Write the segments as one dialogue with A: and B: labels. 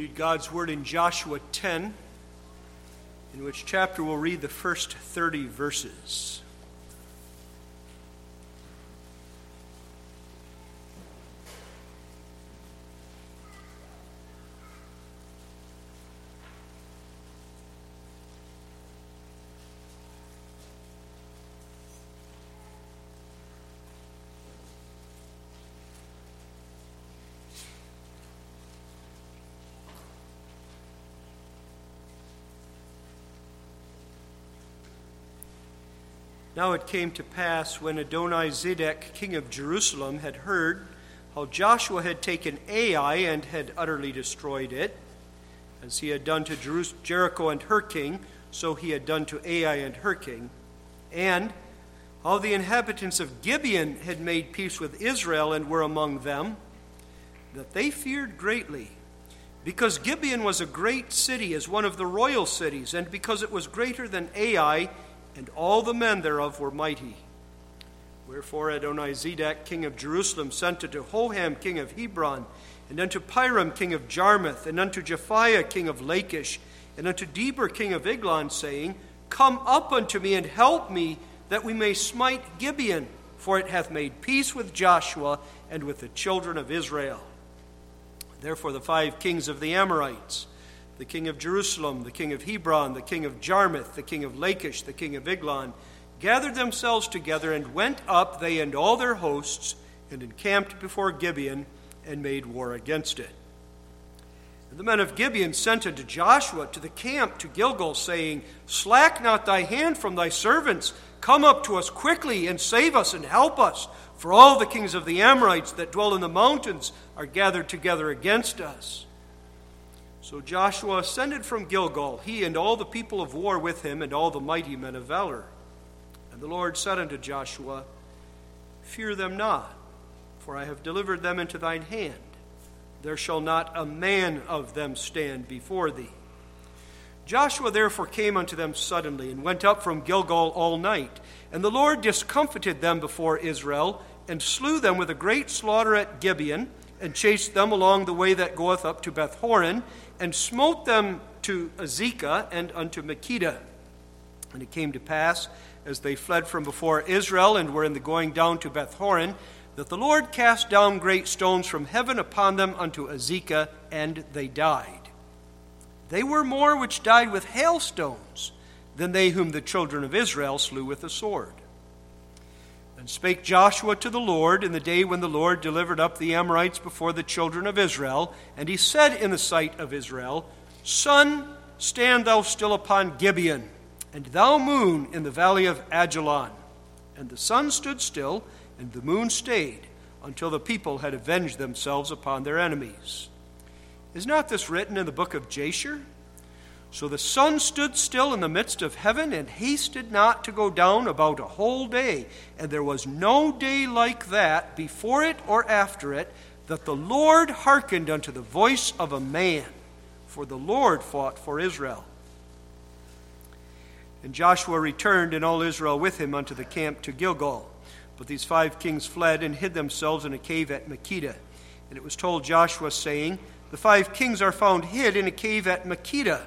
A: read God's word in Joshua 10, in which chapter we'll read the first 30 verses. Now it came to pass when Adonizedek, king of Jerusalem, had heard how Joshua had taken Ai and had utterly destroyed it, as he had done to Jericho and her king, so he had done to Ai and her king, and how the inhabitants of Gibeon had made peace with Israel and were among them, that they feared greatly. Because Gibeon was a great city, as one of the royal cities, and because it was greater than Ai, and all the men thereof were mighty. Wherefore Adonizedek, king of Jerusalem, sent unto Hoham, king of Hebron, and unto Piram, king of Jarmuth, and unto Japhia, king of Lachish, and unto Debir, king of Eglon, saying, Come up unto me and help me, that we may smite Gibeon, for it hath made peace with Joshua and with the children of Israel. Therefore the five kings of the Amorites, the king of Jerusalem, the king of Hebron, the king of Jarmuth, the king of Lachish, the king of Eglon, gathered themselves together and went up, they and all their hosts, and encamped before Gibeon and made war against it. And the men of Gibeon sent unto Joshua to the camp to Gilgal, saying, Slack not thy hand from thy servants. Come up to us quickly and save us and help us. For all the kings of the Amorites that dwell in the mountains are gathered together against us. So Joshua ascended from Gilgal, he and all the people of war with him, and all the mighty men of valor. And the Lord said unto Joshua, Fear them not, for I have delivered them into thine hand. There shall not a man of them stand before thee. Joshua therefore came unto them suddenly, and went up from Gilgal all night. And the Lord discomfited them before Israel, and slew them with a great slaughter at Gibeon, and chased them along the way that goeth up to Bethhoron, and smote them to Azekah and unto Makkedah. And it came to pass, as they fled from before Israel and were in the going down to Bethhoron, that the Lord cast down great stones from heaven upon them unto Azekah, and they died. They were more which died with hailstones than they whom the children of Israel slew with the sword. And spake Joshua to the Lord in the day when the Lord delivered up the Amorites before the children of Israel. And he said in the sight of Israel, Sun, stand thou still upon Gibeon, and thou moon in the valley of Ajalon. And the sun stood still, and the moon stayed, until the people had avenged themselves upon their enemies. Is not this written in the book of Jasher? So the sun stood still in the midst of heaven and hasted not to go down about a whole day. And there was no day like that before it or after it that the Lord hearkened unto the voice of a man. For the Lord fought for Israel. And Joshua returned, and all Israel with him, unto the camp to Gilgal. But these five kings fled and hid themselves in a cave at Makkedah. And it was told Joshua, saying, The five kings are found hid in a cave at Makkedah.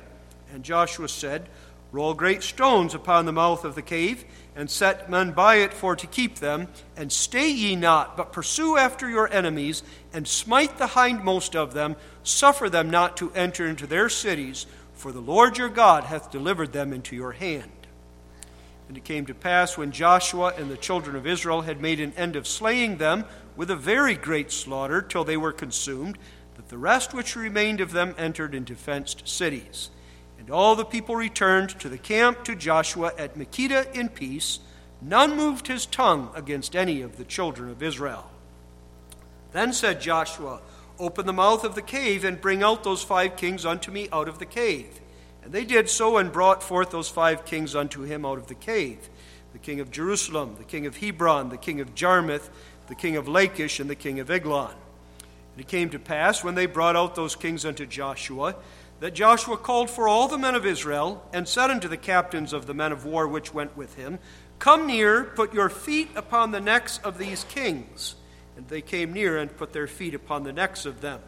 A: And Joshua said, Roll great stones upon the mouth of the cave, and set men by it for to keep them. And stay ye not, but pursue after your enemies, and smite the hindmost of them. Suffer them not to enter into their cities, for the Lord your God hath delivered them into your hand. And it came to pass when Joshua and the children of Israel had made an end of slaying them with a very great slaughter till they were consumed, that the rest which remained of them entered into fenced cities. And all the people returned to the camp to Joshua at Makkedah in peace. None moved his tongue against any of the children of Israel. Then said Joshua, Open the mouth of the cave and bring out those five kings unto me out of the cave. And they did so and brought forth those five kings unto him out of the cave the king of Jerusalem, the king of Hebron, the king of Jarmuth, the king of Lachish, and the king of Eglon. And it came to pass, when they brought out those kings unto Joshua, that Joshua called for all the men of Israel, and said unto the captains of the men of war which went with him, Come near, put your feet upon the necks of these kings. And they came near and put their feet upon the necks of them.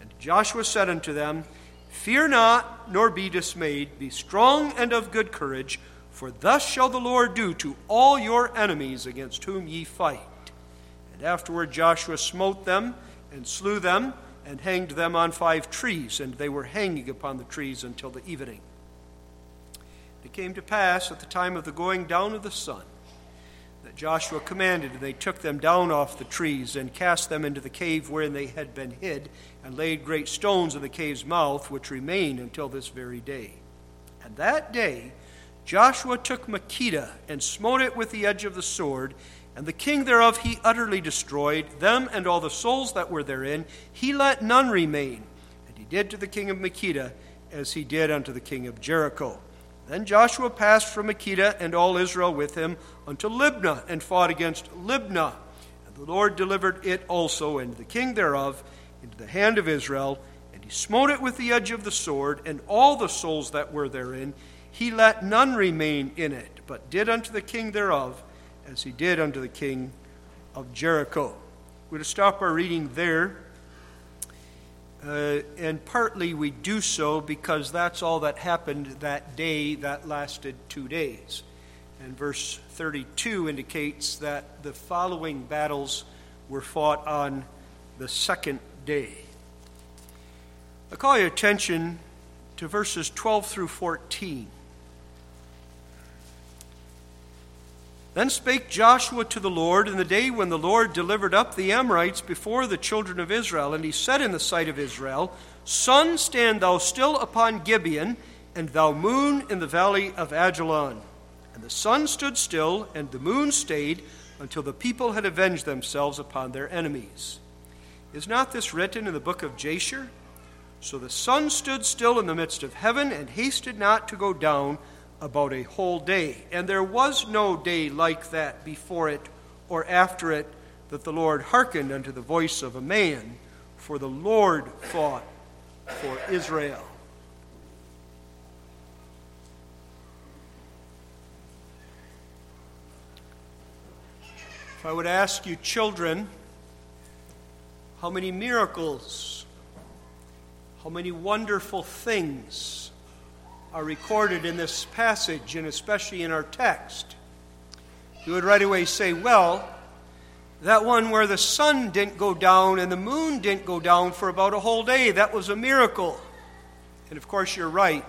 A: And Joshua said unto them, Fear not, nor be dismayed. Be strong and of good courage, for thus shall the Lord do to all your enemies against whom ye fight. And afterward Joshua smote them and slew them and hanged them on five trees, and they were hanging upon the trees until the evening. It came to pass at the time of the going down of the sun that Joshua commanded, and they took them down off the trees and cast them into the cave wherein they had been hid, and laid great stones in the cave's mouth, which remain until this very day. And that day Joshua took Makkedah and smote it with the edge of the sword, and the king thereof he utterly destroyed, them and all the souls that were therein. He let none remain. And he did to the king of Makkedah as he did unto the king of Jericho. Then Joshua passed from Makkedah and all Israel with him unto Libnah and fought against Libnah. And the Lord delivered it also and the king thereof into the hand of Israel. And he smote it with the edge of the sword, and all the souls that were therein. He let none remain in it, but did unto the king thereof as he did unto the king of Jericho. We're going to stop our reading there. Uh, and partly we do so because that's all that happened that day that lasted two days. And verse 32 indicates that the following battles were fought on the second day. I call your attention to verses 12 through 14. Then spake Joshua to the Lord in the day when the Lord delivered up the Amorites before the children of Israel. And he said in the sight of Israel, Sun, stand thou still upon Gibeon, and thou moon in the valley of Ajalon. And the sun stood still, and the moon stayed, until the people had avenged themselves upon their enemies. Is not this written in the book of Jasher? So the sun stood still in the midst of heaven, and hasted not to go down about a whole day. And there was no day like that before it or after it that the Lord hearkened unto the voice of a man, for the Lord fought for Israel. If I would ask you, children, how many miracles, how many wonderful things are recorded in this passage and especially in our text, you would right away say, well, that one where the sun didn't go down and the moon didn't go down for about a whole day, that was a miracle. And of course, you're right.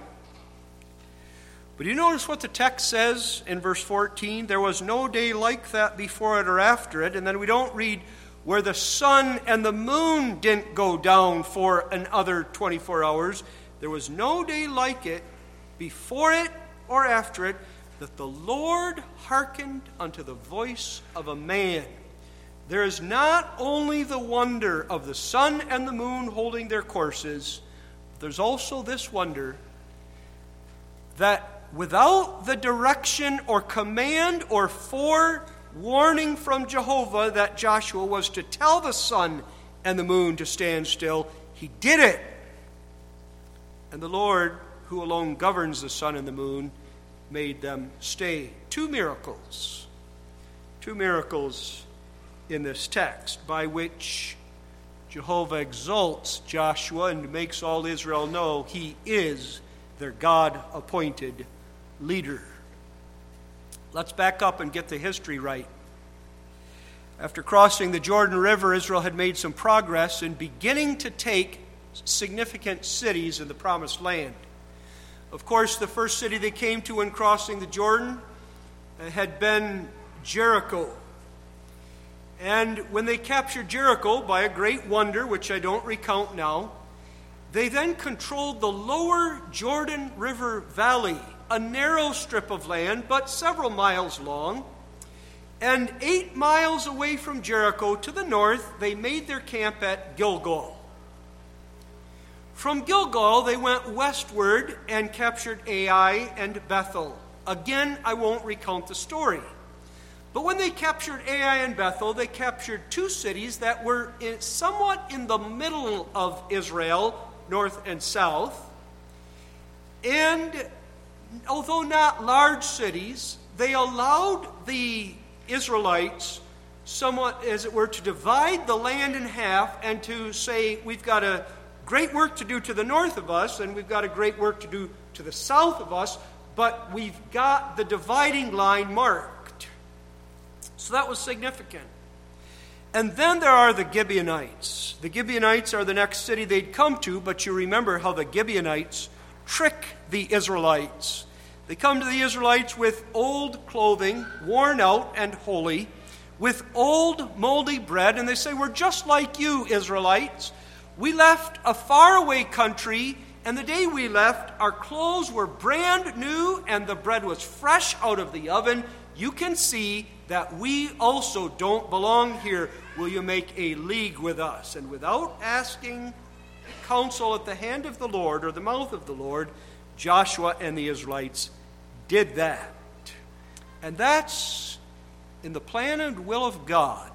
A: But you notice what the text says in verse 14? There was no day like that before it or after it. And then we don't read where the sun and the moon didn't go down for another 24 hours. There was no day like it before it or after it, that the Lord hearkened unto the voice of a man. There is not only the wonder of the sun and the moon holding their courses, there's also this wonder that without the direction or command or forewarning from Jehovah that Joshua was to tell the sun and the moon to stand still, he did it. And the Lord who alone governs the sun and the moon, made them stay. Two miracles. Two miracles in this text by which Jehovah exalts Joshua and makes all Israel know he is their God appointed leader. Let's back up and get the history right. After crossing the Jordan River, Israel had made some progress in beginning to take significant cities in the Promised Land. Of course, the first city they came to when crossing the Jordan uh, had been Jericho. And when they captured Jericho by a great wonder, which I don't recount now, they then controlled the lower Jordan River Valley, a narrow strip of land, but several miles long. And eight miles away from Jericho to the north, they made their camp at Gilgal. From Gilgal, they went westward and captured Ai and Bethel. Again, I won't recount the story. But when they captured Ai and Bethel, they captured two cities that were somewhat in the middle of Israel, north and south. And although not large cities, they allowed the Israelites somewhat, as it were, to divide the land in half and to say, we've got a great work to do to the north of us, and we've got a great work to do to the south of us, but we've got the dividing line marked. So that was significant. And then there are the Gibeonites. The Gibeonites are the next city they'd come to, but you remember how the Gibeonites trick the Israelites. They come to the Israelites with old clothing, worn out and holy, with old moldy bread, and they say, We're just like you, Israelites. We left a faraway country, and the day we left, our clothes were brand new, and the bread was fresh out of the oven. You can see that we also don't belong here. Will you make a league with us? And without asking counsel at the hand of the Lord or the mouth of the Lord, Joshua and the Israelites did that. And that's in the plan and will of God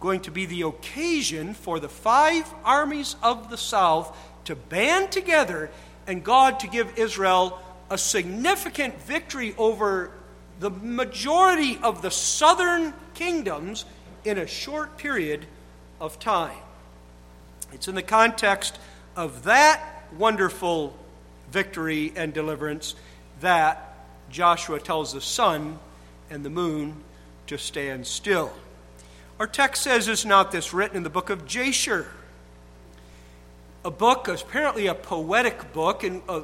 A: going to be the occasion for the five armies of the south to band together and God to give Israel a significant victory over the majority of the southern kingdoms in a short period of time. It's in the context of that wonderful victory and deliverance that Joshua tells the sun and the moon to stand still. Our text says, Is not this written in the book of Jasher? A book, apparently a poetic book, and uh,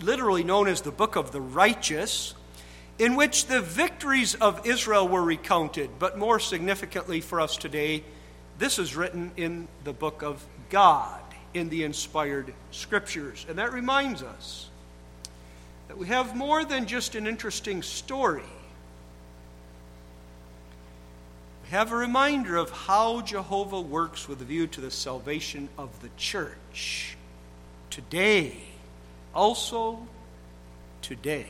A: literally known as the Book of the Righteous in which the victories of Israel were recounted. But more significantly for us today, this is written in the book of God, in the inspired scriptures. And that reminds us that we have more than just an interesting story. We have a reminder of how Jehovah works with a view to the salvation of the church. Today, also today.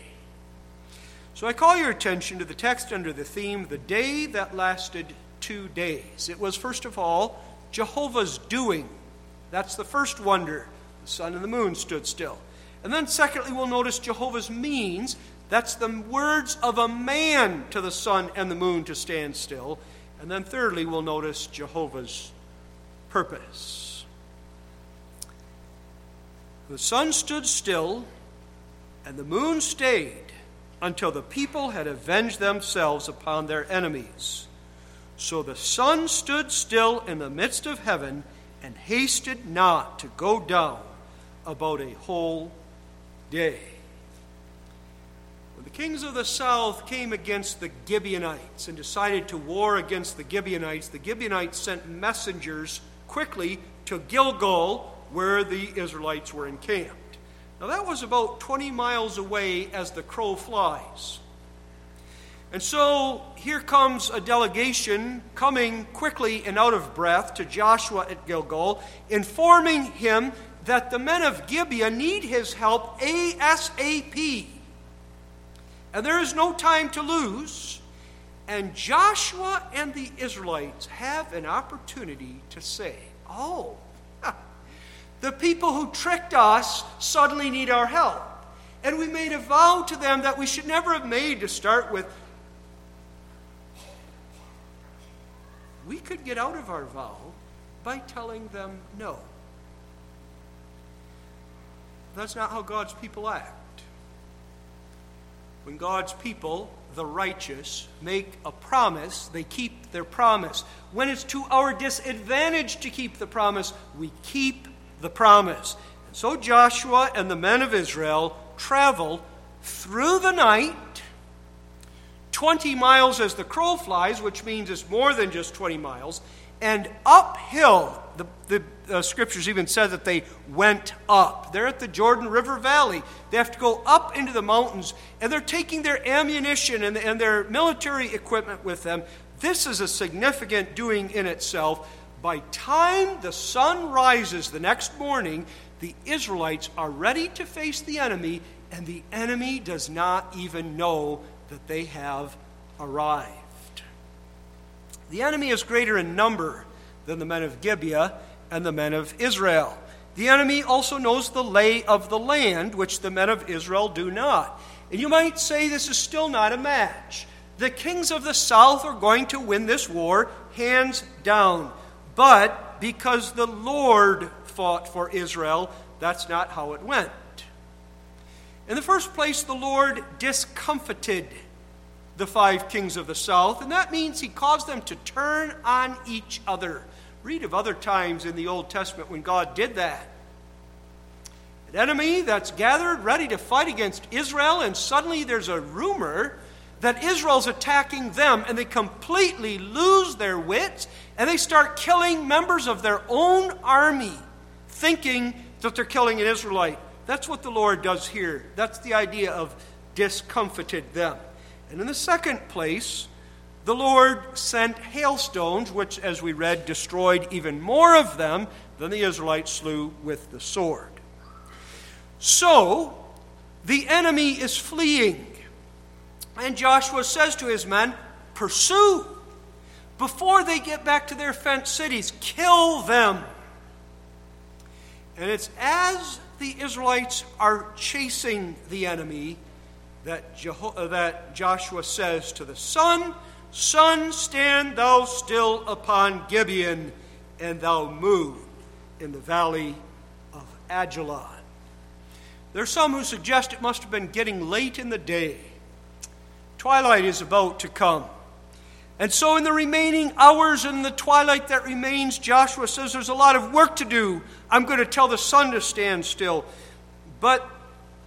A: So I call your attention to the text under the theme, The Day That Lasted Two Days. It was, first of all, Jehovah's doing. That's the first wonder. The sun and the moon stood still. And then, secondly, we'll notice Jehovah's means. That's the words of a man to the sun and the moon to stand still. And then, thirdly, we'll notice Jehovah's purpose. The sun stood still, and the moon stayed until the people had avenged themselves upon their enemies. So the sun stood still in the midst of heaven and hasted not to go down about a whole day. Kings of the south came against the Gibeonites and decided to war against the Gibeonites, the Gibeonites sent messengers quickly to Gilgal, where the Israelites were encamped. Now, that was about 20 miles away as the crow flies. And so here comes a delegation coming quickly and out of breath to Joshua at Gilgal, informing him that the men of Gibeah need his help ASAP. And there is no time to lose. And Joshua and the Israelites have an opportunity to say, Oh, the people who tricked us suddenly need our help. And we made a vow to them that we should never have made to start with. We could get out of our vow by telling them no. That's not how God's people act. When God's people, the righteous, make a promise, they keep their promise. When it's to our disadvantage to keep the promise, we keep the promise. And so Joshua and the men of Israel traveled through the night, 20 miles as the crow flies, which means it's more than just 20 miles, and uphill. The, the uh, scriptures even said that they went up. They're at the Jordan River Valley. They have to go up into the mountains, and they're taking their ammunition and, and their military equipment with them. This is a significant doing in itself by time the sun rises the next morning, the Israelites are ready to face the enemy, and the enemy does not even know that they have arrived. The enemy is greater in number than the men of Gibeah and the men of Israel. The enemy also knows the lay of the land, which the men of Israel do not. And you might say this is still not a match. The kings of the south are going to win this war hands down. But because the Lord fought for Israel. That's not how it went. In the first place, the Lord discomfited the five kings of the south, and that means he caused them to turn on each other. Read of other times in the Old Testament when God did that. An enemy that's gathered ready to fight against Israel, and suddenly there's a rumor that Israel's attacking them, and they completely lose their wits, and they start killing members of their own army, thinking that they're killing an Israelite. That's what the Lord does here. That's the idea of discomfited them. And in the second place, the Lord sent hailstones, which, as we read, destroyed even more of them than the Israelites slew with the sword. So, the enemy is fleeing. And Joshua says to his men, Pursue. Before they get back to their fenced cities, kill them. And it's as the Israelites are chasing the enemy that, Jeho- that Joshua says to the sun, Sun, stand thou still upon Gibeon, and thou moon in the valley of Ajalon. There are some who suggest it must have been getting late in the day. Twilight is about to come. And so, in the remaining hours in the twilight that remains, Joshua says there's a lot of work to do. I'm going to tell the sun to stand still. But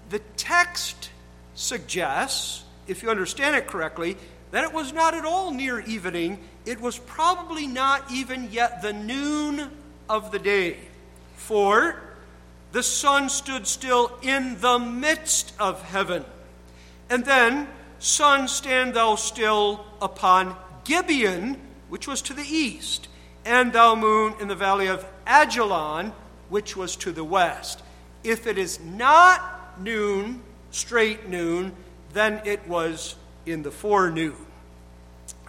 A: the text suggests, if you understand it correctly, that it was not at all near evening. It was probably not even yet the noon of the day. For the sun stood still in the midst of heaven. And then, sun, stand thou still upon Gibeon, which was to the east, and thou moon in the valley of Ajalon, which was to the west. If it is not noon, straight noon, then it was in the forenoon.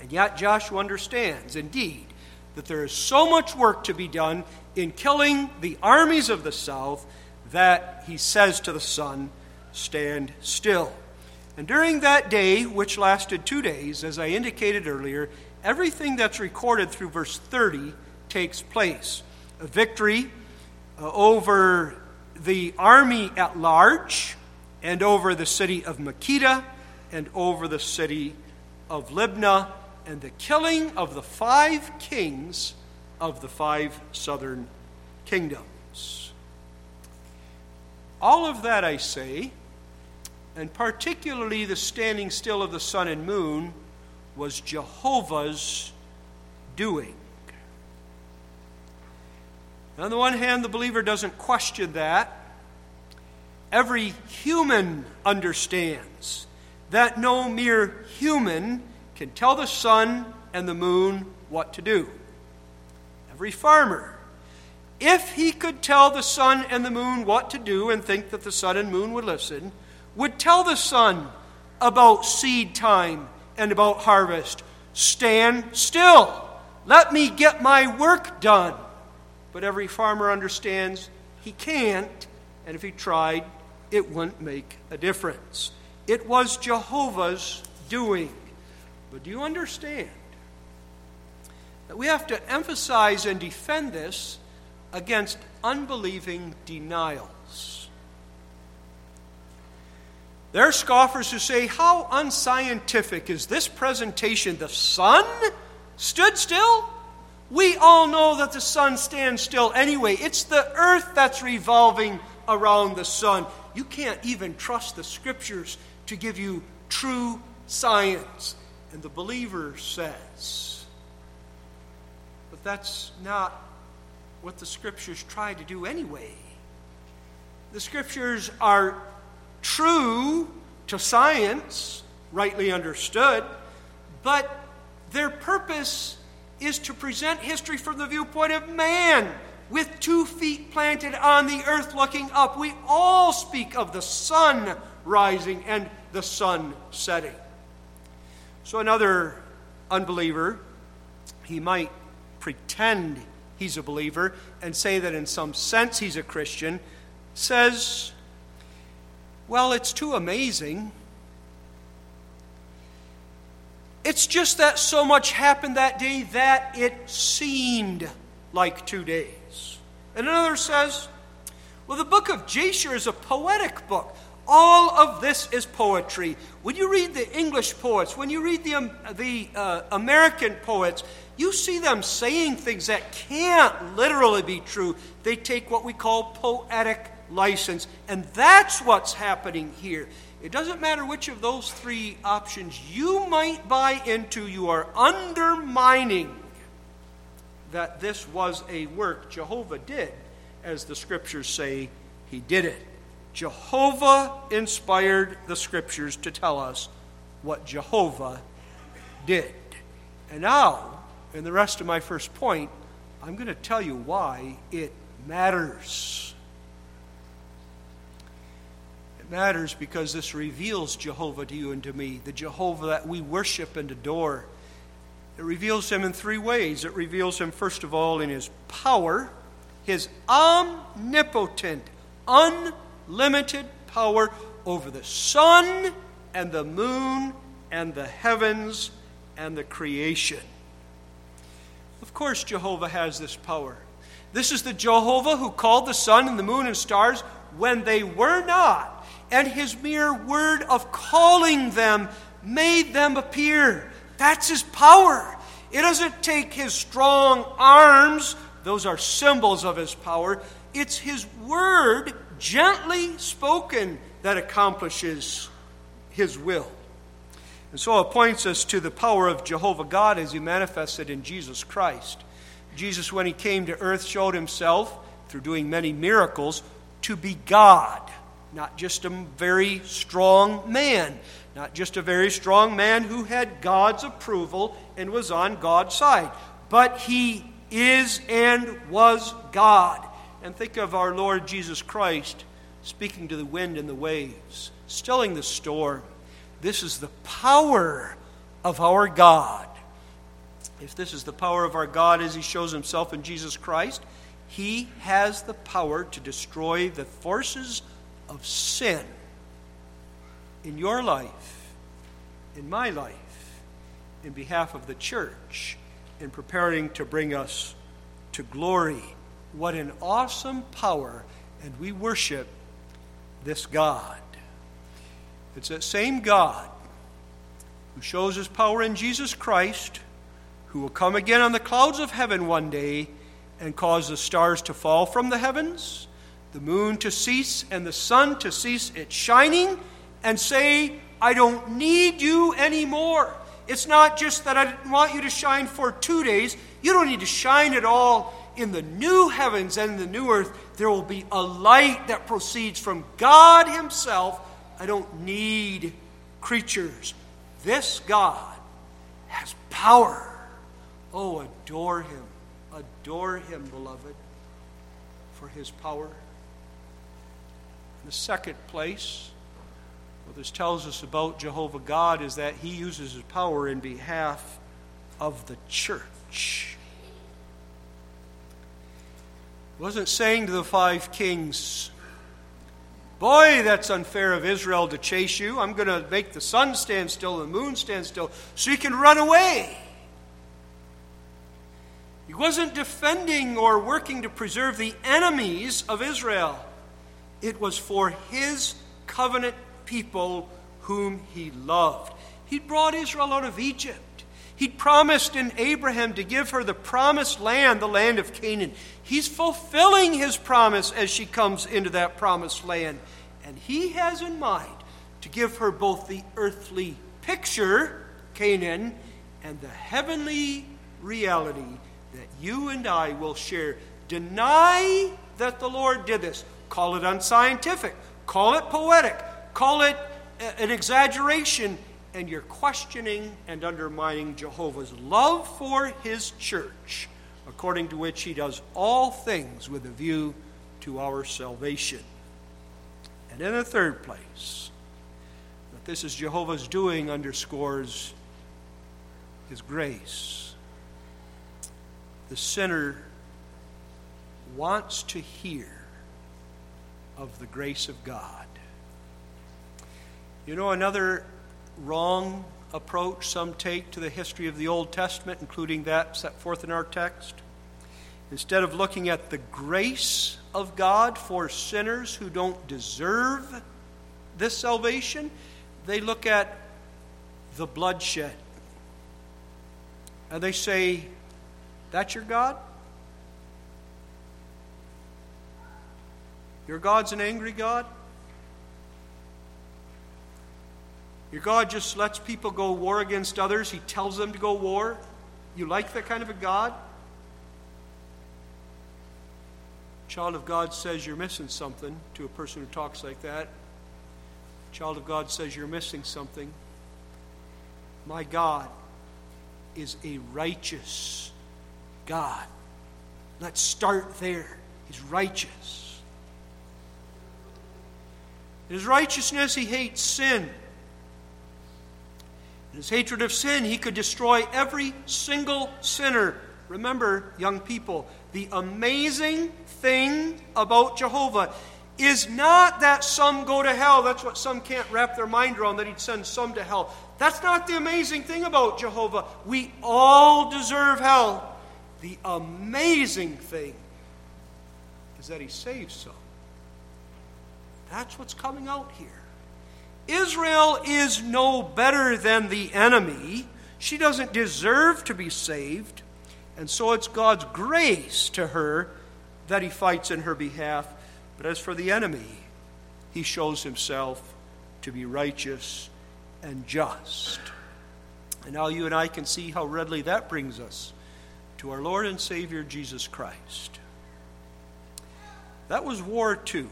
A: And yet Joshua understands, indeed, that there is so much work to be done in killing the armies of the south that he says to the sun, Stand still. And during that day, which lasted two days, as I indicated earlier, everything that's recorded through verse 30 takes place. A victory uh, over the army at large, and over the city of Makkedah, and over the city of Libnah, and the killing of the five kings of the five southern kingdoms. All of that, I say, and particularly the standing still of the sun and moon, was Jehovah's doing. On the one hand, the believer doesn't question that. Every human understands that no mere human can tell the sun and the moon what to do. Every farmer, if he could tell the sun and the moon what to do and think that the sun and moon would listen, would tell the sun about seed time and about harvest. Stand still. Let me get my work done. But every farmer understands he can't, and if he tried, it wouldn't make a difference. It was Jehovah's doing. But do you understand that we have to emphasize and defend this against unbelieving denials? There are scoffers who say, How unscientific is this presentation? The sun stood still? We all know that the sun stands still anyway. It's the earth that's revolving around the sun. You can't even trust the scriptures to give you true science. And the believer says, but that's not what the scriptures try to do anyway. The scriptures are true to science, rightly understood, but their purpose is to present history from the viewpoint of man with two feet planted on the earth looking up. We all speak of the sun rising and the sun setting. So, another unbeliever, he might pretend he's a believer and say that in some sense he's a Christian, says, Well, it's too amazing. It's just that so much happened that day that it seemed like two days. And another says, well, the book of Jasher is a poetic book. All of this is poetry. When you read the English poets, when you read the, um, the uh, American poets, you see them saying things that can't literally be true. They take what we call poetic license, and that's what's happening here. It doesn't matter which of those three options you might buy into, you are undermining that this was a work Jehovah did, as the scriptures say he did it. Jehovah inspired the scriptures to tell us what Jehovah did. And now, in the rest of my first point, I'm going to tell you why it matters. It matters because this reveals Jehovah to you and to me, the Jehovah that we worship and adore. It reveals him in three ways. It reveals him, first of all, in his power, his omnipotent, unlimited limited power over the sun and the moon and the heavens and the creation. Of course, Jehovah has this power. This is the Jehovah who called the sun and the moon and stars when they were not, and his mere word of calling them made them appear. That's his power. It doesn't take his strong arms, those are symbols of his power. It's his word gently spoken that accomplishes his will. And so it points us to the power of Jehovah God as he manifested in Jesus Christ. Jesus, when he came to earth, showed himself through doing many miracles to be God, not just a very strong man, not just a very strong man who had God's approval and was on God's side, but he is and was God and think of our Lord Jesus Christ speaking to the wind and the waves, stilling the storm. This is the power of our God. If this is the power of our God as He shows Himself in Jesus Christ, He has the power to destroy the forces of sin in your life, in my life, in behalf of the church, in preparing to bring us to glory what an awesome power, and we worship this God. It's that same God who shows his power in Jesus Christ, who will come again on the clouds of heaven one day and cause the stars to fall from the heavens, the moon to cease, and the sun to cease its shining, and say, I don't need you anymore. It's not just that I want you to shine for two days. You don't need to shine at all in the new heavens and the new earth, there will be a light that proceeds from God Himself. I don't need creatures. This God has power. Oh, adore Him. Adore Him, beloved, for His power. In the second place, what this tells us about Jehovah God is that He uses His power in behalf of the church wasn't saying to the five kings, Boy, that's unfair of Israel to chase you. I'm going to make the sun stand still and the moon stand still so you can run away. He wasn't defending or working to preserve the enemies of Israel. It was for his covenant people whom he loved. He brought Israel out of Egypt. He'd promised in Abraham to give her the promised land, the land of Canaan. He's fulfilling his promise as she comes into that promised land. And he has in mind to give her both the earthly picture, Canaan, and the heavenly reality that you and I will share. Deny that the Lord did this. Call it unscientific, call it poetic, call it uh, an exaggeration and you're questioning and undermining Jehovah's love for his church, according to which he does all things with a view to our salvation. And in the third place, that this is Jehovah's doing underscores his grace. The sinner wants to hear of the grace of God. You know, another wrong approach some take to the history of the Old Testament, including that set forth in our text, Instead of looking at the grace of God for sinners who don't deserve this salvation, they look at the bloodshed. And they say, That's your God? Your God's an angry God? Your God just lets people go war against others. He tells them to go war. You like that kind of a God? Child of God says you're missing something to a person who talks like that. Child of God says you're missing something. My God is a righteous God. Let's start there. He's righteous. In his righteousness, he hates sin. His hatred of sin, he could destroy every single sinner. Remember, young people, the amazing thing about Jehovah is not that some go to hell. That's what some can't wrap their mind around, that he'd send some to hell. That's not the amazing thing about Jehovah. We all deserve hell. The amazing thing is that he saves some. That's what's coming out here. Israel is no better than the enemy. She doesn't deserve to be saved. And so it's God's grace to her that he fights in her behalf. But as for the enemy, he shows himself to be righteous and just. And now you and I can see how readily that brings us to our Lord and Savior Jesus Christ. That was war two.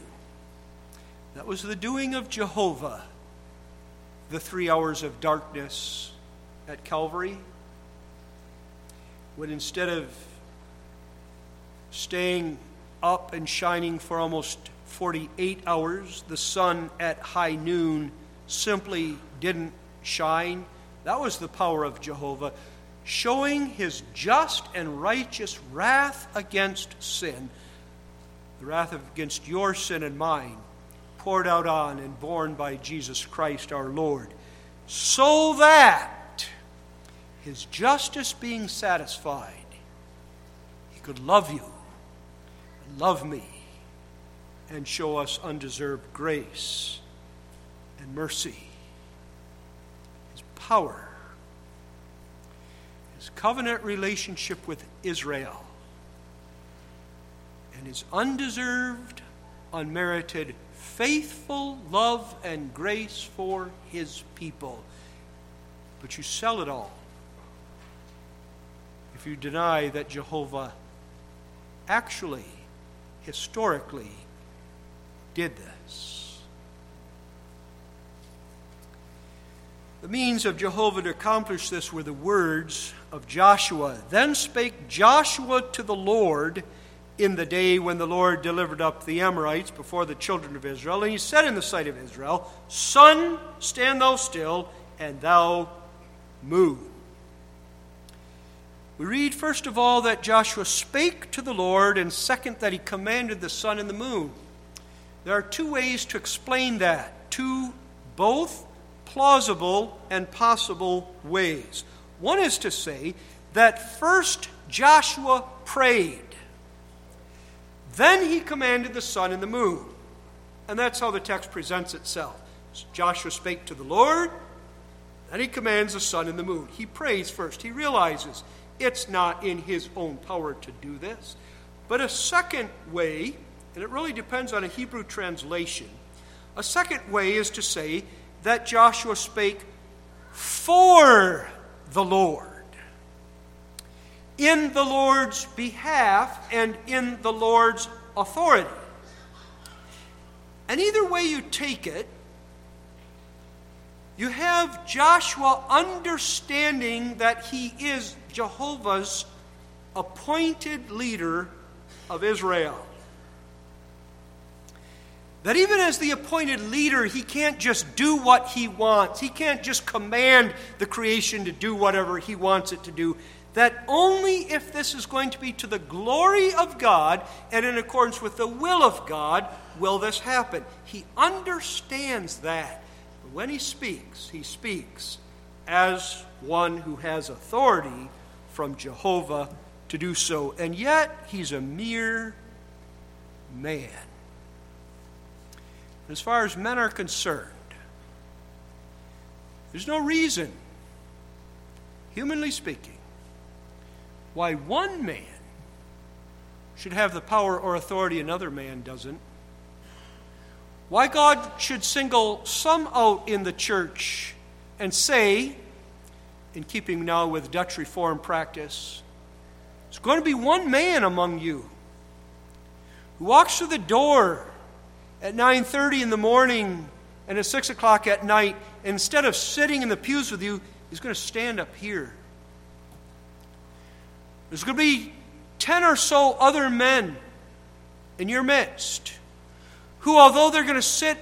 A: That was the doing of Jehovah the three hours of darkness at Calvary, when instead of staying up and shining for almost 48 hours, the sun at high noon simply didn't shine. That was the power of Jehovah, showing his just and righteous wrath against sin, the wrath against your sin and mine poured out on and borne by Jesus Christ our Lord, so that his justice being satisfied, he could love you love me and show us undeserved grace and mercy. His power, his covenant relationship with Israel, and his undeserved, unmerited faithful love and grace for his people. But you sell it all if you deny that Jehovah actually, historically, did this. The means of Jehovah to accomplish this were the words of Joshua. Then spake Joshua to the Lord in the day when the Lord delivered up the Amorites before the children of Israel. And he said in the sight of Israel, Sun, stand thou still, and thou move. We read, first of all, that Joshua spake to the Lord, and second, that he commanded the sun and the moon. There are two ways to explain that, two both plausible and possible ways. One is to say that first Joshua prayed. Then he commanded the sun and the moon. And that's how the text presents itself. Joshua spake to the Lord, then he commands the sun and the moon. He prays first. He realizes it's not in his own power to do this. But a second way, and it really depends on a Hebrew translation, a second way is to say that Joshua spake for the Lord in the Lord's behalf and in the Lord's authority. And either way you take it, you have Joshua understanding that he is Jehovah's appointed leader of Israel. That even as the appointed leader, he can't just do what he wants. He can't just command the creation to do whatever he wants it to do that only if this is going to be to the glory of God and in accordance with the will of God will this happen. He understands that. But when he speaks, he speaks as one who has authority from Jehovah to do so, and yet he's a mere man. As far as men are concerned, there's no reason, humanly speaking, why one man should have the power or authority another man doesn't. Why God should single some out in the church and say, in keeping now with Dutch Reform practice, there's going to be one man among you who walks through the door at 9.30 in the morning and at 6 o'clock at night, instead of sitting in the pews with you, he's going to stand up here. There's going to be 10 or so other men in your midst who, although they're going to sit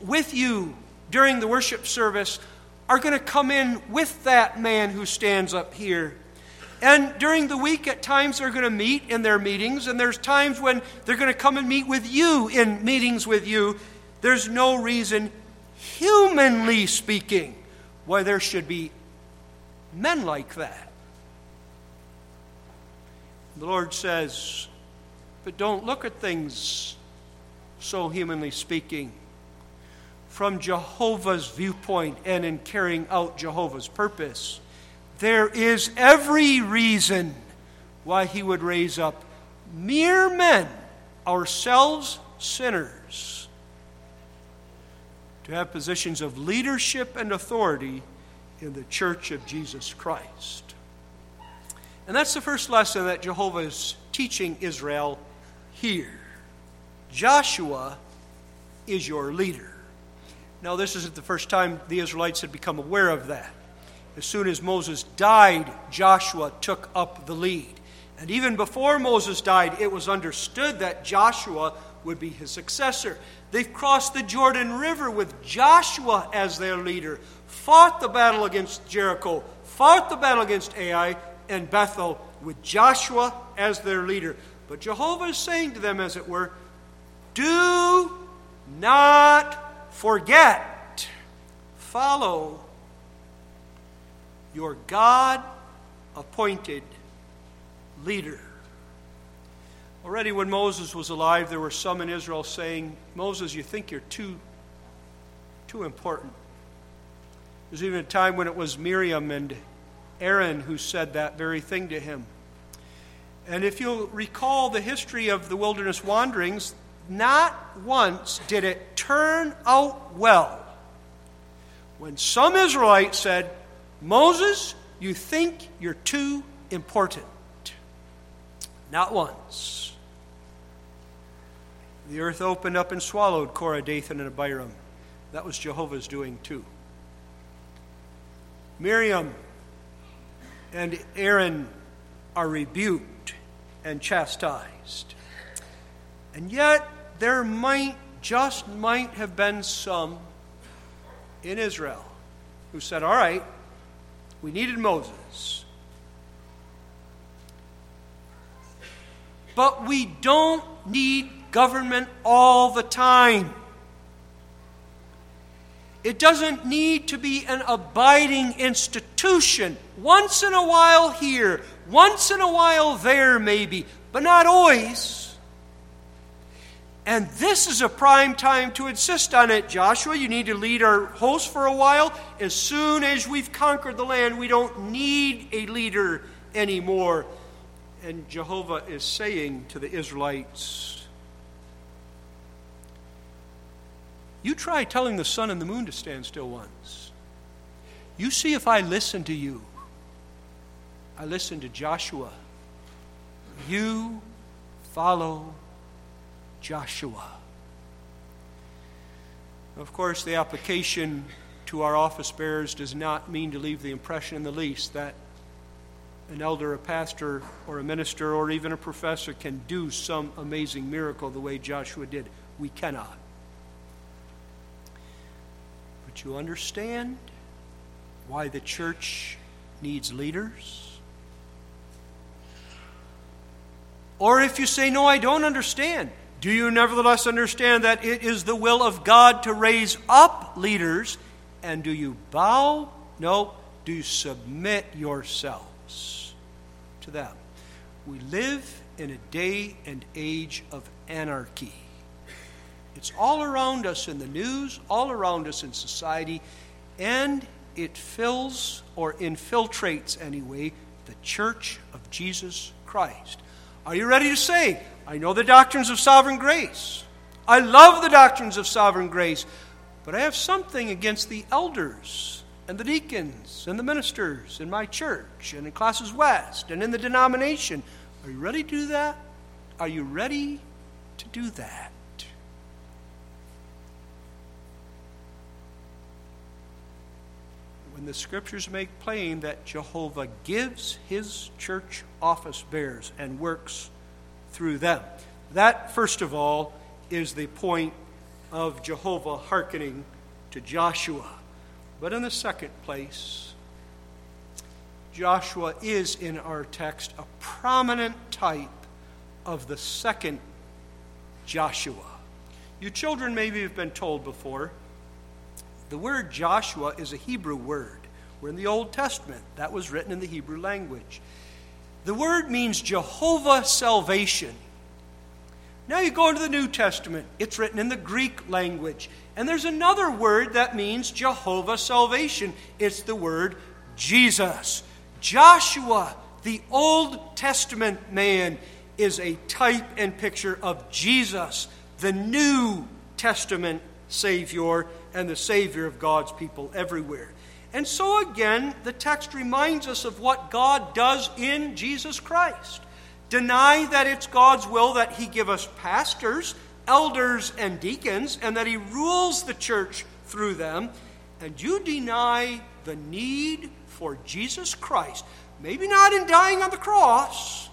A: with you during the worship service, are going to come in with that man who stands up here. And during the week, at times, they're going to meet in their meetings, and there's times when they're going to come and meet with you in meetings with you. There's no reason, humanly speaking, why there should be men like that. The Lord says, but don't look at things so humanly speaking from Jehovah's viewpoint and in carrying out Jehovah's purpose. There is every reason why he would raise up mere men, ourselves sinners, to have positions of leadership and authority in the church of Jesus Christ. And that's the first lesson that Jehovah is teaching Israel here. Joshua is your leader. Now, this isn't the first time the Israelites had become aware of that. As soon as Moses died, Joshua took up the lead. And even before Moses died, it was understood that Joshua would be his successor. They've crossed the Jordan River with Joshua as their leader, fought the battle against Jericho, fought the battle against Ai and Bethel with Joshua as their leader. But Jehovah is saying to them, as it were, do not forget. Follow your God appointed leader. Already, when Moses was alive, there were some in Israel saying, Moses, you think you're too, too important. There's even a time when it was Miriam and Aaron who said that very thing to him. And if you'll recall the history of the wilderness wanderings, not once did it turn out well when some Israelites said, Moses, you think you're too important. Not once. The earth opened up and swallowed Korah, Dathan, and Abiram. That was Jehovah's doing too. Miriam and Aaron are rebuked and chastised. And yet, there might, just might have been some in Israel who said, All right, we needed Moses. But we don't need government all the time. It doesn't need to be an abiding institution. Once in a while here, once in a while there, maybe, but not always. And this is a prime time to insist on it. Joshua, you need to lead our host for a while. As soon as we've conquered the land, we don't need a leader anymore. And Jehovah is saying to the Israelites, You try telling the sun and the moon to stand still once. You see if I listen to you. I listen to Joshua. You follow Joshua. Of course, the application to our office bearers does not mean to leave the impression in the least that an elder, a pastor, or a minister, or even a professor can do some amazing miracle the way Joshua did. We cannot. But you understand why the church needs leaders? Or if you say, No, I don't understand, do you nevertheless understand that it is the will of God to raise up leaders? And do you bow? No. Do you submit yourselves to them? We live in a day and age of anarchy. It's all around us in the news, all around us in society, and it fills or infiltrates, anyway, the church of Jesus Christ. Are you ready to say, I know the doctrines of sovereign grace? I love the doctrines of sovereign grace, but I have something against the elders and the deacons and the ministers in my church and in Classis West and in the denomination. Are you ready to do that? Are you ready to do that? When the scriptures make plain that Jehovah gives his church office bearers and works through them. That, first of all, is the point of Jehovah hearkening to Joshua. But in the second place, Joshua is in our text a prominent type of the second Joshua. You children maybe have been told before the word Joshua is a Hebrew word. We're in the Old Testament. That was written in the Hebrew language. The word means Jehovah salvation. Now you go into the New Testament. It's written in the Greek language. And there's another word that means Jehovah salvation. It's the word Jesus. Joshua, the Old Testament man, is a type and picture of Jesus, the New Testament Savior and the Savior of God's people everywhere. And so again, the text reminds us of what God does in Jesus Christ. Deny that it's God's will that He give us pastors, elders, and deacons, and that He rules the church through them, and you deny the need for Jesus Christ, maybe not in dying on the cross,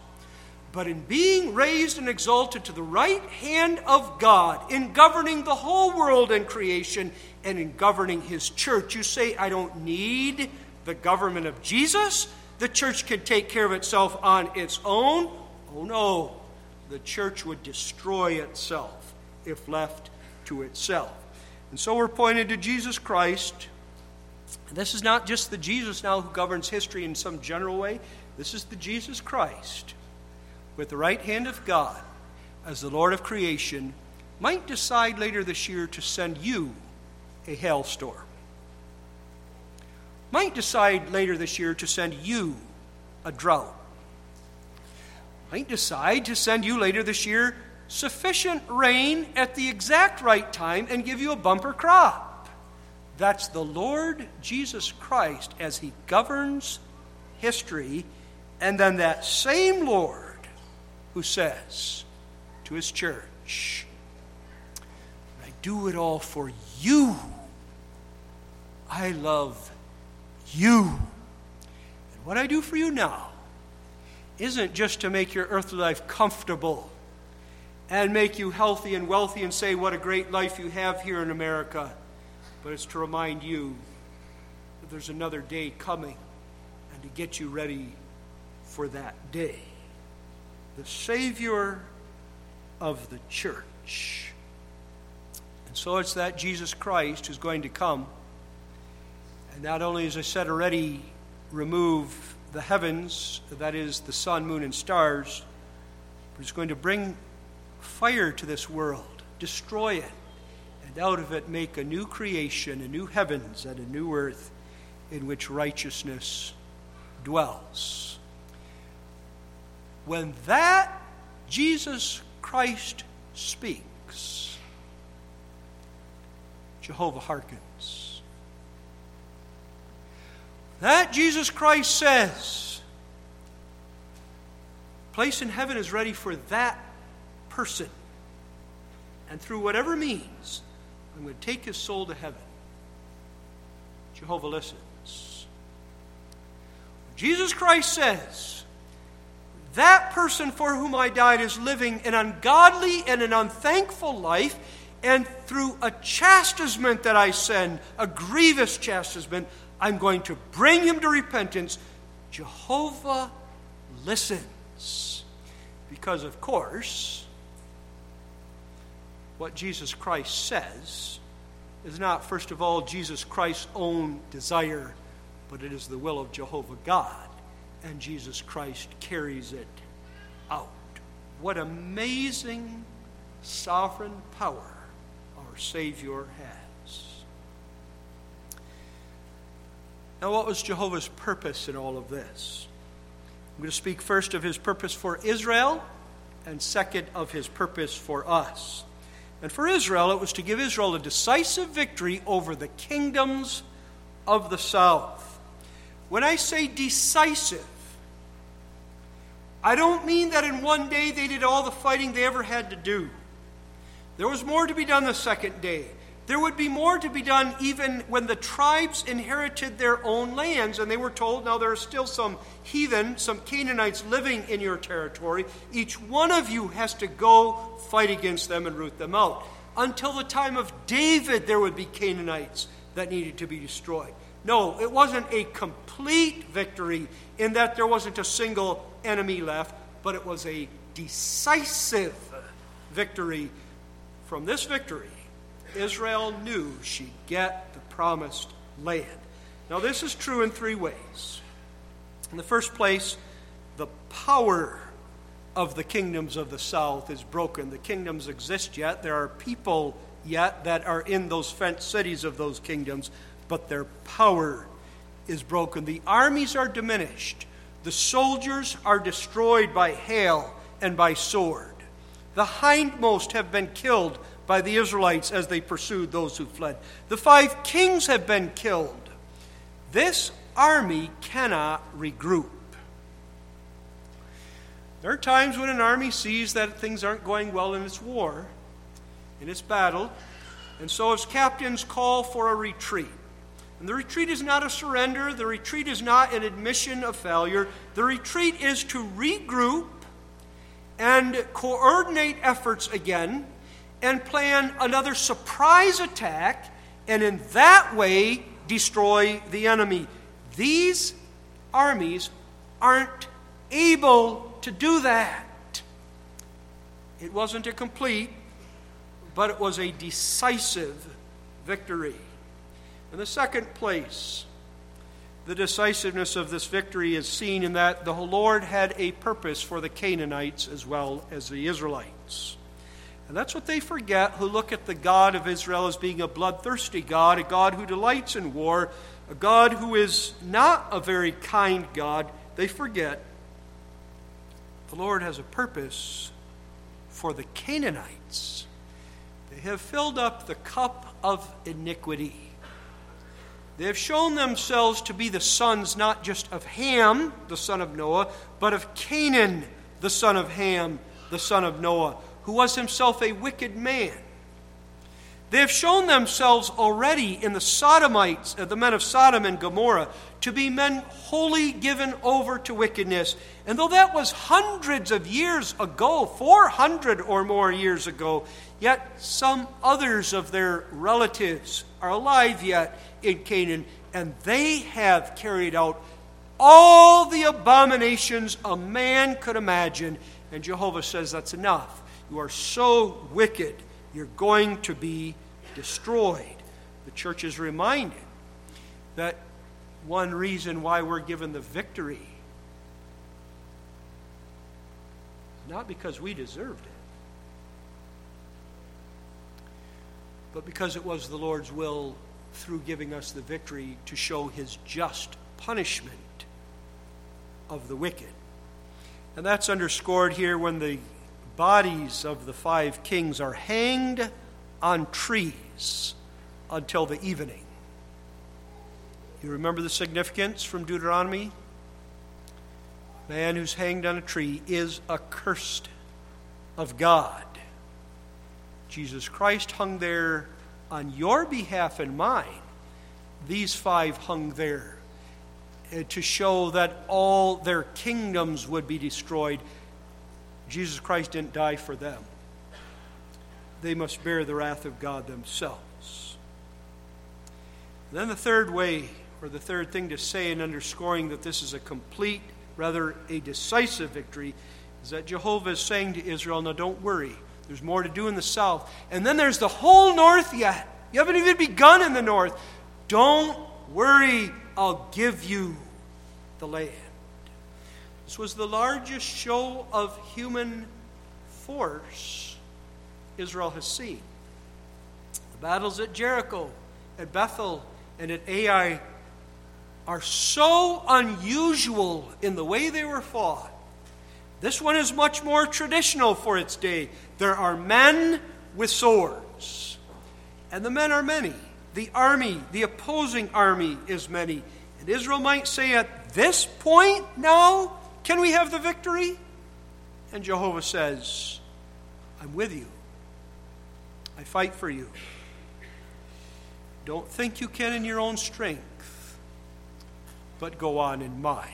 A: but in being raised and exalted to the right hand of God, in governing the whole world and creation, and in governing His church. You say, I don't need the government of Jesus. The church can take care of itself on its own. Oh no, the church would destroy itself if left to itself. And so we're pointed to Jesus Christ. This is not just the Jesus now who governs history in some general way. This is the Jesus Christ with the right hand of God as the Lord of creation, might decide later this year to send you a hailstorm. Might decide later this year to send you a drought. Might decide to send you later this year sufficient rain at the exact right time and give you a bumper crop. That's the Lord Jesus Christ as he governs history, and then that same Lord who says to his church, I do it all for you. I love you. And what I do for you now isn't just to make your earthly life comfortable and make you healthy and wealthy and say what a great life you have here in America, but it's to remind you that there's another day coming and to get you ready for that day the Savior of the church. And so it's that Jesus Christ who's going to come. And not only, as I said already, remove the heavens, that is, the sun, moon, and stars, but he's going to bring fire to this world, destroy it, and out of it make a new creation, a new heavens, and a new earth in which righteousness dwells when that Jesus Christ speaks, Jehovah hearkens. That Jesus Christ says, place in heaven is ready for that person. And through whatever means, I'm going to take his soul to heaven. Jehovah listens. Jesus Christ says, that person for whom I died is living an ungodly and an unthankful life, and through a chastisement that I send, a grievous chastisement, I'm going to bring him to repentance. Jehovah listens. Because, of course, what Jesus Christ says is not, first of all, Jesus Christ's own desire, but it is the will of Jehovah God and Jesus Christ carries it out. What amazing sovereign power our Savior has. Now, what was Jehovah's purpose in all of this? I'm going to speak first of his purpose for Israel, and second of his purpose for us. And for Israel, it was to give Israel a decisive victory over the kingdoms of the south. When I say decisive, I don't mean that in one day they did all the fighting they ever had to do. There was more to be done the second day. There would be more to be done even when the tribes inherited their own lands and they were told, now there are still some heathen, some Canaanites living in your territory. Each one of you has to go fight against them and root them out. Until the time of David, there would be Canaanites that needed to be destroyed. No, it wasn't a complete victory in that there wasn't a single enemy left, but it was a decisive victory. From this victory, Israel knew she'd get the promised land. Now, this is true in three ways. In the first place, the power of the kingdoms of the south is broken. The kingdoms exist yet. There are people yet that are in those fenced cities of those kingdoms, but their power is broken. The armies are diminished. The soldiers are destroyed by hail and by sword. The hindmost have been killed by the Israelites as they pursued those who fled. The five kings have been killed. This army cannot regroup. There are times when an army sees that things aren't going well in its war, in its battle, and so its captains call for a retreat. And the retreat is not a surrender, the retreat is not an admission of failure. The retreat is to regroup and coordinate efforts again and plan another surprise attack and in that way destroy the enemy. These armies aren't able to do that. It wasn't a complete, but it was a decisive victory. In the second place, the decisiveness of this victory is seen in that the Lord had a purpose for the Canaanites as well as the Israelites. And that's what they forget who look at the God of Israel as being a bloodthirsty God, a God who delights in war, a God who is not a very kind God. They forget the Lord has a purpose for the Canaanites. They have filled up the cup of iniquity. They have shown themselves to be the sons not just of Ham, the son of Noah, but of Canaan, the son of Ham, the son of Noah, who was himself a wicked man. They have shown themselves already in the Sodomites, uh, the men of Sodom and Gomorrah, to be men wholly given over to wickedness. And though that was hundreds of years ago, 400 or more years ago, yet some others of their relatives are alive yet in Canaan, and they have carried out all the abominations a man could imagine. And Jehovah says, That's enough. You are so wicked, you're going to be destroyed. The church is reminded that one reason why we're given the victory not because we deserved it, but because it was the Lord's will through giving us the victory to show his just punishment of the wicked. And that's underscored here when the bodies of the five kings are hanged on trees until the evening. You remember the significance from Deuteronomy? Man who's hanged on a tree is accursed of God. Jesus Christ hung there on your behalf and mine. These five hung there uh, to show that all their kingdoms would be destroyed. Jesus Christ didn't die for them they must bear the wrath of God themselves. Then the third way, or the third thing to say in underscoring that this is a complete, rather a decisive victory, is that Jehovah is saying to Israel, now don't worry, there's more to do in the south. And then there's the whole north yet. You haven't even begun in the north. Don't worry, I'll give you the land. This was the largest show of human force Israel has seen. The battles at Jericho, at Bethel, and at Ai are so unusual in the way they were fought. This one is much more traditional for its day. There are men with swords, and the men are many. The army, the opposing army, is many. And Israel might say, at this point now, can we have the victory? And Jehovah says, I'm with you. I fight for you. Don't think you can in your own strength, but go on in mine.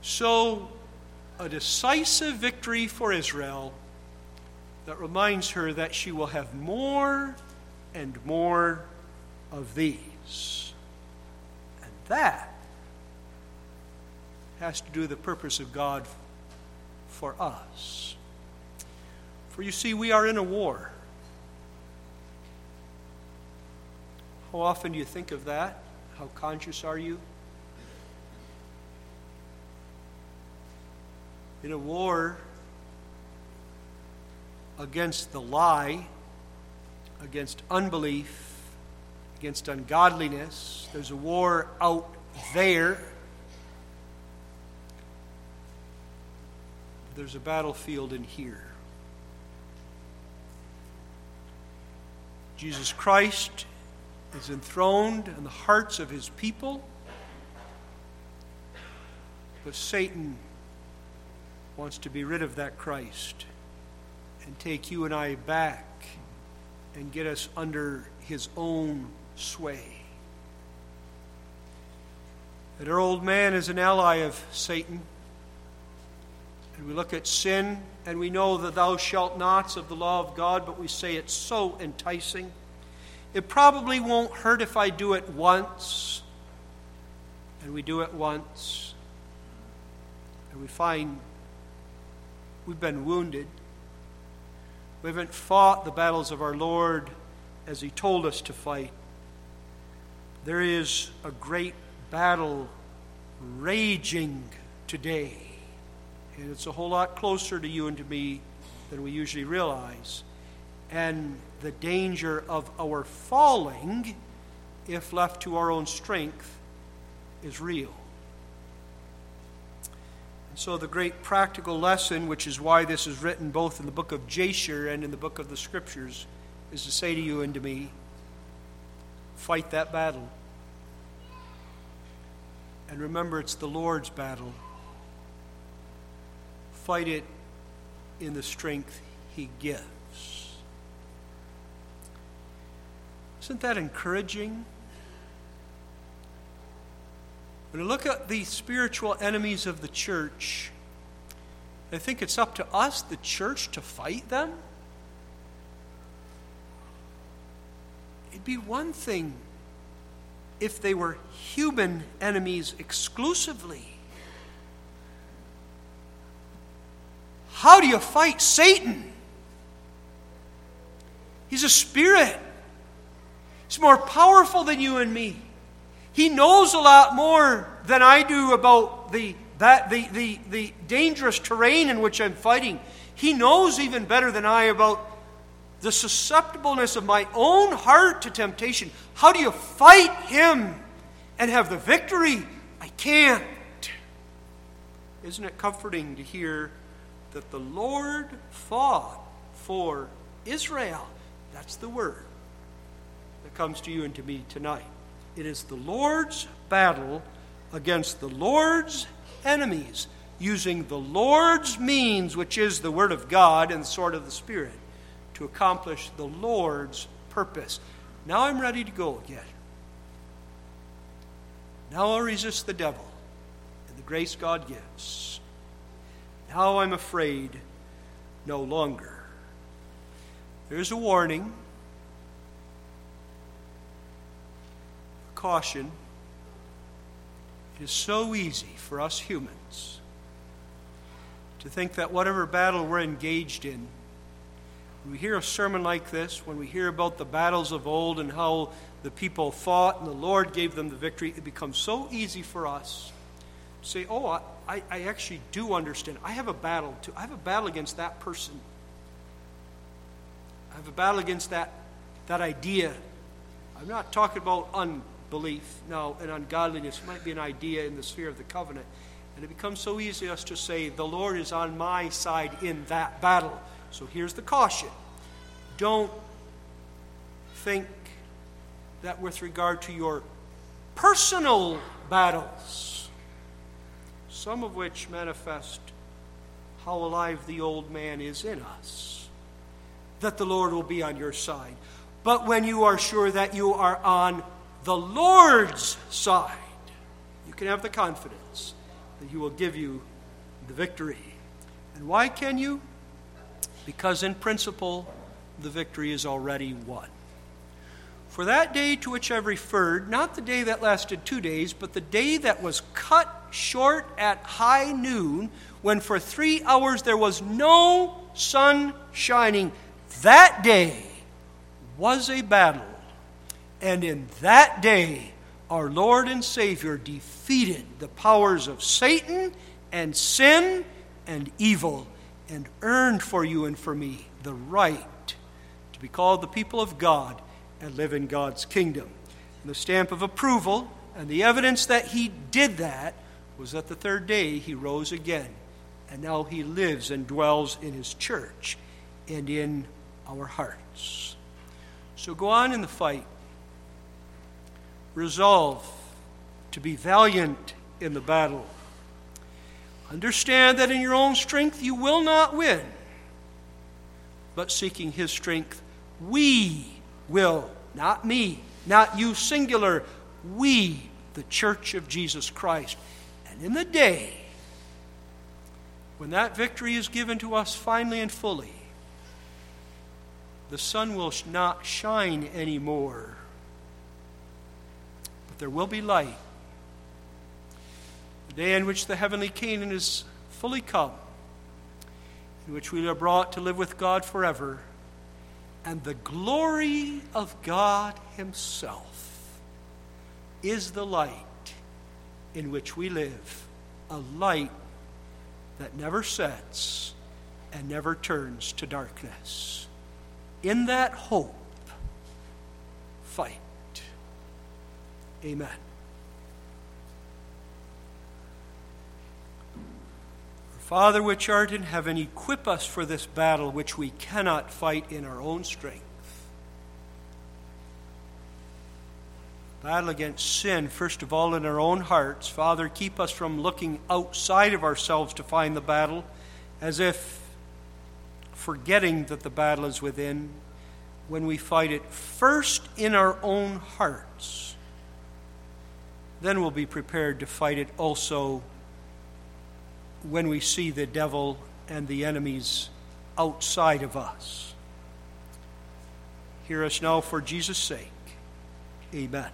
A: So, a decisive victory for Israel that reminds her that she will have more and more of these. And that has to do with the purpose of God for us. For you see, we are in a war. How often do you think of that? How conscious are you? In a war against the lie, against unbelief, against ungodliness, there's a war out there. There's a battlefield in here. Jesus Christ is enthroned in the hearts of his people. But Satan wants to be rid of that Christ and take you and I back and get us under his own sway. That our old man is an ally of Satan. And we look at sin and we know the thou shalt nots of the law of God, but we say it's so enticing. It probably won't hurt if I do it once. And we do it once. And we find we've been wounded. We haven't fought the battles of our Lord as He told us to fight. There is a great battle raging today. And it's a whole lot closer to you and to me than we usually realize and the danger of our falling, if left to our own strength, is real. And so, the great practical lesson, which is why this is written both in the book of Jasher and in the book of the Scriptures, is to say to you and to me fight that battle. And remember, it's the Lord's battle. Fight it in the strength He gives. Isn't that encouraging? When I look at the spiritual enemies of the church, I think it's up to us, the church, to fight them. It'd be one thing if they were human enemies exclusively. How do you fight Satan? He's a spirit. He's more powerful than you and me. He knows a lot more than I do about the, that, the, the, the dangerous terrain in which I'm fighting. He knows even better than I about the susceptibleness of my own heart to temptation. How do you fight him and have the victory? I can't. Isn't it comforting to hear that the Lord fought for Israel? That's the word that comes to you and to me tonight. It is the Lord's battle against the Lord's enemies, using the Lord's means, which is the Word of God and the sword of the Spirit, to accomplish the Lord's purpose. Now I'm ready to go again. Now I'll resist the devil and the grace God gives. Now I'm afraid no longer. There's a warning a caution. It is so easy for us humans to think that whatever battle we're engaged in, when we hear a sermon like this, when we hear about the battles of old and how the people fought and the Lord gave them the victory, it becomes so easy for us to say, Oh, I, I actually do understand. I have a battle too. I have a battle against that person. I have a battle against that, that idea. I'm not talking about unbelief now and ungodliness. It might be an idea in the sphere of the covenant. And it becomes so easy us to say, The Lord is on my side in that battle. So here's the caution don't think that with regard to your personal battles, some of which manifest how alive the old man is in us, that the Lord will be on your side. But when you are sure that you are on the Lord's side, you can have the confidence that He will give you the victory. And why can you? Because in principle, the victory is already won. For that day to which I've referred, not the day that lasted two days, but the day that was cut short at high noon, when for three hours there was no sun shining, that day was a battle. And in that day, our Lord and Savior defeated the powers of Satan and sin and evil and earned for you and for me the right to be called the people of God and live in God's kingdom. And the stamp of approval and the evidence that he did that was that the third day he rose again. And now he lives and dwells in his church and in our hearts. So go on in the fight. Resolve to be valiant in the battle. Understand that in your own strength you will not win, but seeking his strength, we will, not me, not you singular, we, the church of Jesus Christ. And in the day when that victory is given to us finally and fully, the sun will not shine anymore, but there will be light. The day in which the heavenly Canaan is fully come, in which we are brought to live with God forever and the glory of God Himself is the light in which we live, a light that never sets and never turns to darkness. In that hope, fight. Amen. Father, which art in heaven, equip us for this battle which we cannot fight in our own strength. Battle against sin, first of all, in our own hearts. Father, keep us from looking outside of ourselves to find the battle, as if forgetting that the battle is within, when we fight it first in our own hearts. Then we'll be prepared to fight it also when we see the devil and the enemies outside of us. Hear us now for Jesus' sake. Amen.